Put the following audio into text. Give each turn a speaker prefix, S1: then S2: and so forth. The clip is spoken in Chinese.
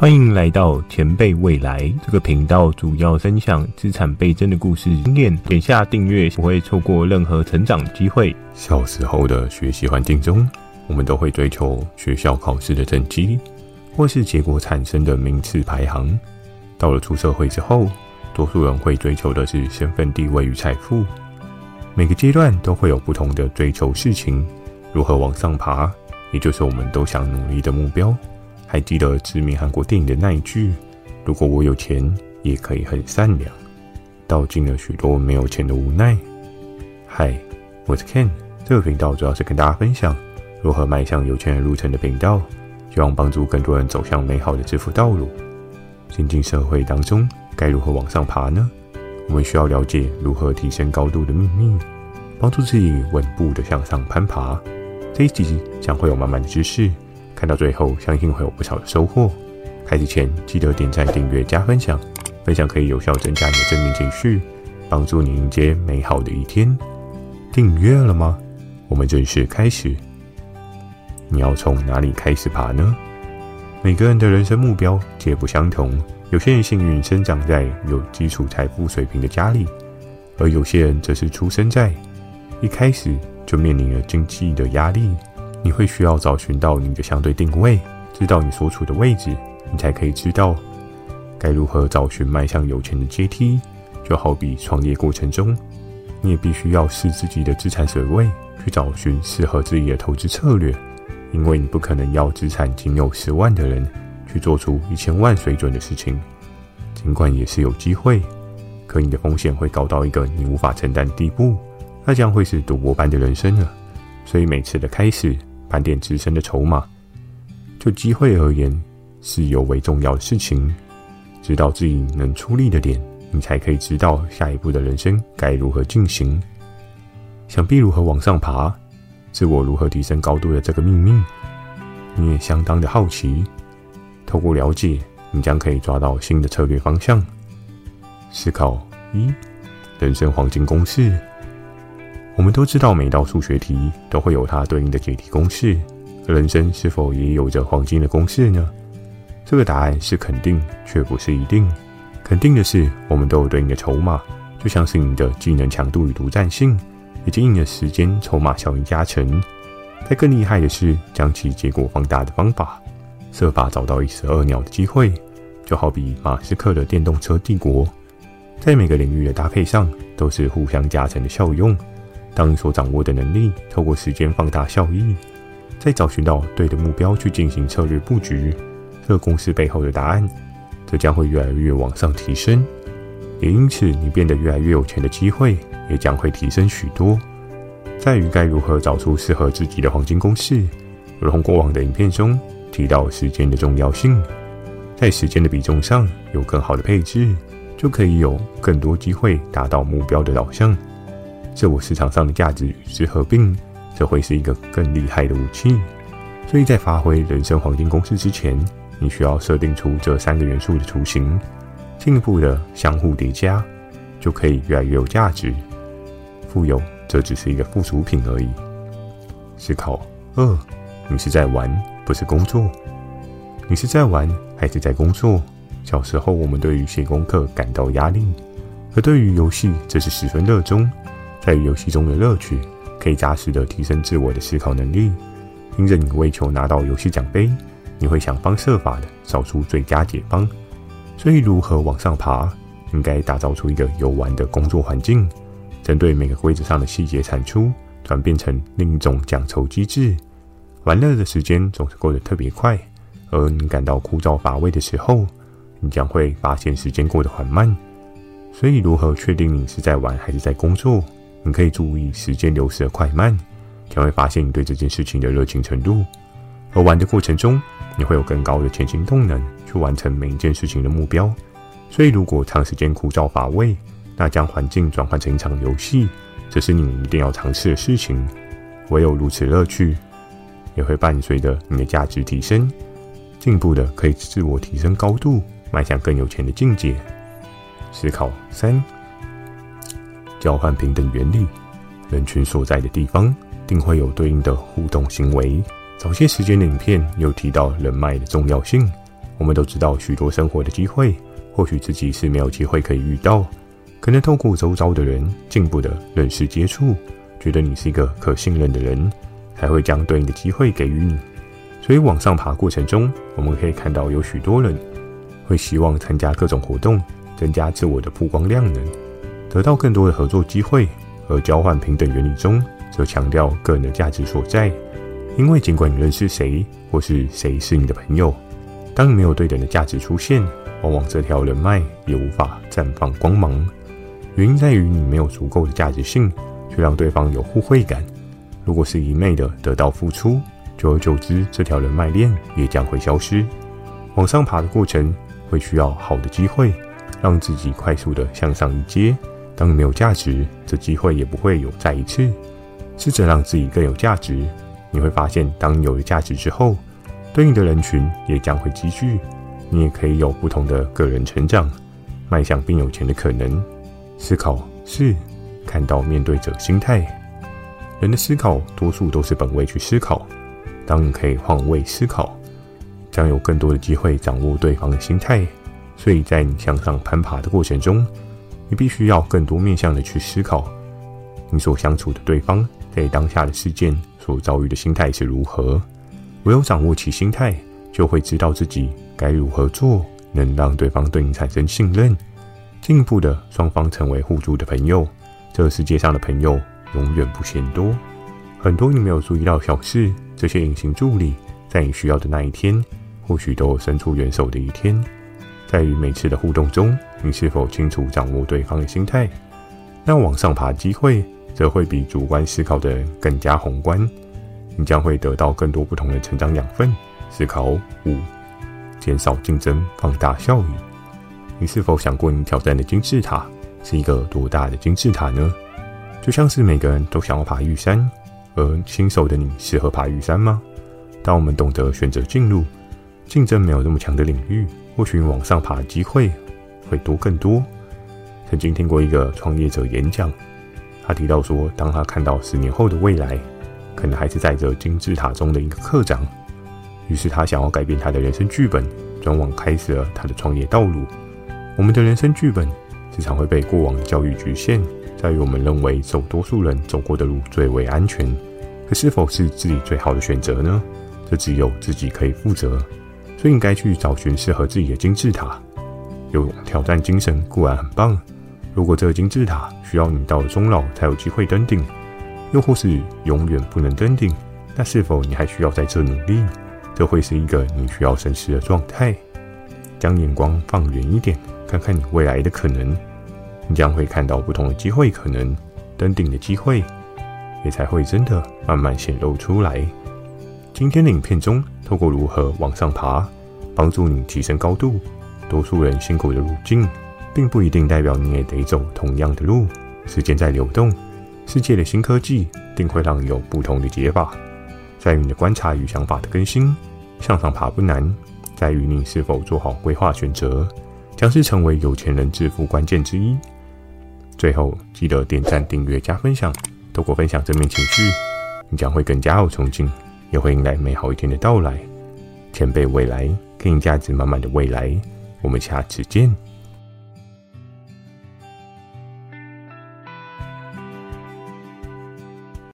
S1: 欢迎来到前辈未来这个频道，主要分享资产倍增的故事经验。点下订阅，不会错过任何成长机会。
S2: 小时候的学习环境中，我们都会追求学校考试的成绩，或是结果产生的名次排行。到了出社会之后，多数人会追求的是身份地位与财富。每个阶段都会有不同的追求事情，如何往上爬，也就是我们都想努力的目标。还记得知名韩国电影的那一句：“如果我有钱，也可以很善良。”道尽了许多没有钱的无奈。嗨，我是 Ken，这个频道主要是跟大家分享如何迈向有钱人路程的频道，希望帮助更多人走向美好的致富道路。新进社会当中，该如何往上爬呢？我们需要了解如何提升高度的秘密，帮助自己稳步的向上攀爬。这一集将会有满满的知识。看到最后，相信会有不少的收获。开始前记得点赞、订阅、加分享，分享可以有效增加你的正面情绪，帮助你迎接美好的一天。订阅了吗？我们正式开始。你要从哪里开始爬呢？每个人的人生目标皆不相同，有些人幸运生长在有基础财富水平的家里，而有些人则是出生在一开始就面临了经济的压力。你会需要找寻到你的相对定位，知道你所处的位置，你才可以知道该如何找寻迈向有钱的阶梯。就好比创业过程中，你也必须要视自己的资产水位，去找寻适合自己的投资策略。因为你不可能要资产仅有十万的人去做出一千万水准的事情。尽管也是有机会，可你的风险会高到一个你无法承担的地步，那将会是赌博般的人生了。所以每次的开始。盘点自身的筹码，就机会而言是尤为重要的事情。知道自己能出力的点，你才可以知道下一步的人生该如何进行。想必如何往上爬，自我如何提升高度的这个秘密，你也相当的好奇。透过了解，你将可以抓到新的策略方向。思考一：人生黄金公式。我们都知道，每道数学题都会有它对应的解题公式。人生是否也有着黄金的公式呢？这个答案是肯定，却不是一定。肯定的是，我们都有对应的筹码，就像是你的技能强度与独占性，以及你的时间筹码效应加成。再更厉害的是，将其结果放大的方法，设法找到一石二鸟的机会。就好比马斯克的电动车帝国，在每个领域的搭配上都是互相加成的效用。当你所掌握的能力透过时间放大效益，再找寻到对的目标去进行策略布局，这个公司背后的答案，则将会越来越往上提升。也因此，你变得越来越有钱的机会也将会提升许多。在于该如何找出适合自己的黄金公式，如同过往的影片中提到时间的重要性，在时间的比重上有更好的配置，就可以有更多机会达到目标的导向。自我市场上的价值与之合并，则会是一个更厉害的武器。所以在发挥人生黄金公式之前，你需要设定出这三个元素的雏形，进一步的相互叠加，就可以越来越有价值。富有则只是一个附属品而已。思考二：你是在玩，不是工作。你是在玩，还是在工作？小时候，我们对于写功课感到压力，而对于游戏，则是十分热衷。在游戏中的乐趣，可以扎实的提升自我的思考能力。因着你为求拿到游戏奖杯，你会想方设法的找出最佳解方。所以，如何往上爬，应该打造出一个游玩的工作环境，针对每个规则上的细节产出，转变成另一种奖酬机制。玩乐的时间总是过得特别快，而你感到枯燥乏味的时候，你将会发现时间过得缓慢。所以，如何确定你是在玩还是在工作？你可以注意时间流逝的快慢，将会发现你对这件事情的热情程度。而玩的过程中，你会有更高的前行动能，去完成每一件事情的目标。所以，如果长时间枯燥乏味，那将环境转换成一场游戏，这是你一定要尝试的事情。唯有如此，乐趣也会伴随着你的价值提升，进步的可以自我提升高度，迈向更有钱的境界。思考三。交换平等原理，人群所在的地方，定会有对应的互动行为。早些时间的影片有提到人脉的重要性，我们都知道许多生活的机会，或许自己是没有机会可以遇到，可能透过周遭的人进一步的认识接触，觉得你是一个可信任的人，才会将对应的机会给予你。所以往上爬过程中，我们可以看到有许多人会希望参加各种活动，增加自我的曝光量能，得到更多的合作机会。而交换平等原理中，则强调个人的价值所在。因为尽管你认识谁，或是谁是你的朋友。当你没有对等的价值出现，往往这条人脉也无法绽放光芒。原因在于你没有足够的价值性，去让对方有互惠感。如果是一昧的得到付出，久而久之，这条人脉链也将会消失。往上爬的过程会需要好的机会，让自己快速的向上一阶。当你没有价值，这机会也不会有再一次。试着让自己更有价值，你会发现，当你有了价值之后。对应的人群也将会积聚，你也可以有不同的个人成长，迈向并有钱的可能。思考是看到面对者心态，人的思考多数都是本位去思考。当你可以换位思考，将有更多的机会掌握对方的心态。所以在你向上攀爬的过程中，你必须要更多面向的去思考，你所相处的对方在当下的事件所遭遇的心态是如何。唯有掌握其心态，就会知道自己该如何做，能让对方对你产生信任，进一步的双方成为互助的朋友。这个世界上的朋友永远不嫌多，很多你没有注意到小事，这些隐形助理，在你需要的那一天，或许都伸出援手的一天。在与每次的互动中，你是否清楚掌握对方的心态？那往上爬机会，则会比主观思考的更加宏观。你将会得到更多不同的成长养分。思考五，减少竞争，放大效益。你是否想过，你挑战的金字塔是一个多大的金字塔呢？就像是每个人都想要爬玉山，而新手的你适合爬玉山吗？当我们懂得选择进入竞争没有那么强的领域，或许往上爬的机会会多更多。曾经听过一个创业者演讲，他提到说，当他看到十年后的未来。可能还是在这金字塔中的一个课长，于是他想要改变他的人生剧本，转往开始了他的创业道路。我们的人生剧本时常会被过往教育局限，在于我们认为走多数人走过的路最为安全，可是否是自己最好的选择呢？这只有自己可以负责，所以应该去找寻适合自己的金字塔。有挑战精神固然很棒，如果这金字塔需要你到终老才有机会登顶。又或是永远不能登顶，那是否你还需要在这努力？这会是一个你需要审视的状态。将眼光放远一点，看看你未来的可能，你将会看到不同的机会，可能登顶的机会，也才会真的慢慢显露出来。今天的影片中，透过如何往上爬，帮助你提升高度。多数人辛苦的路径，并不一定代表你也得走同样的路。时间在流动。世界的新科技定会让你有不同的解法，在于你的观察与想法的更新。向上爬不难，在于你是否做好规划选择，将是成为有钱人致富关键之一。最后，记得点赞、订阅、加分享。透过分享正面情绪，你将会更加有冲劲，也会迎来美好一天的到来。前辈未来，给你价值满满的未来。我们下次见。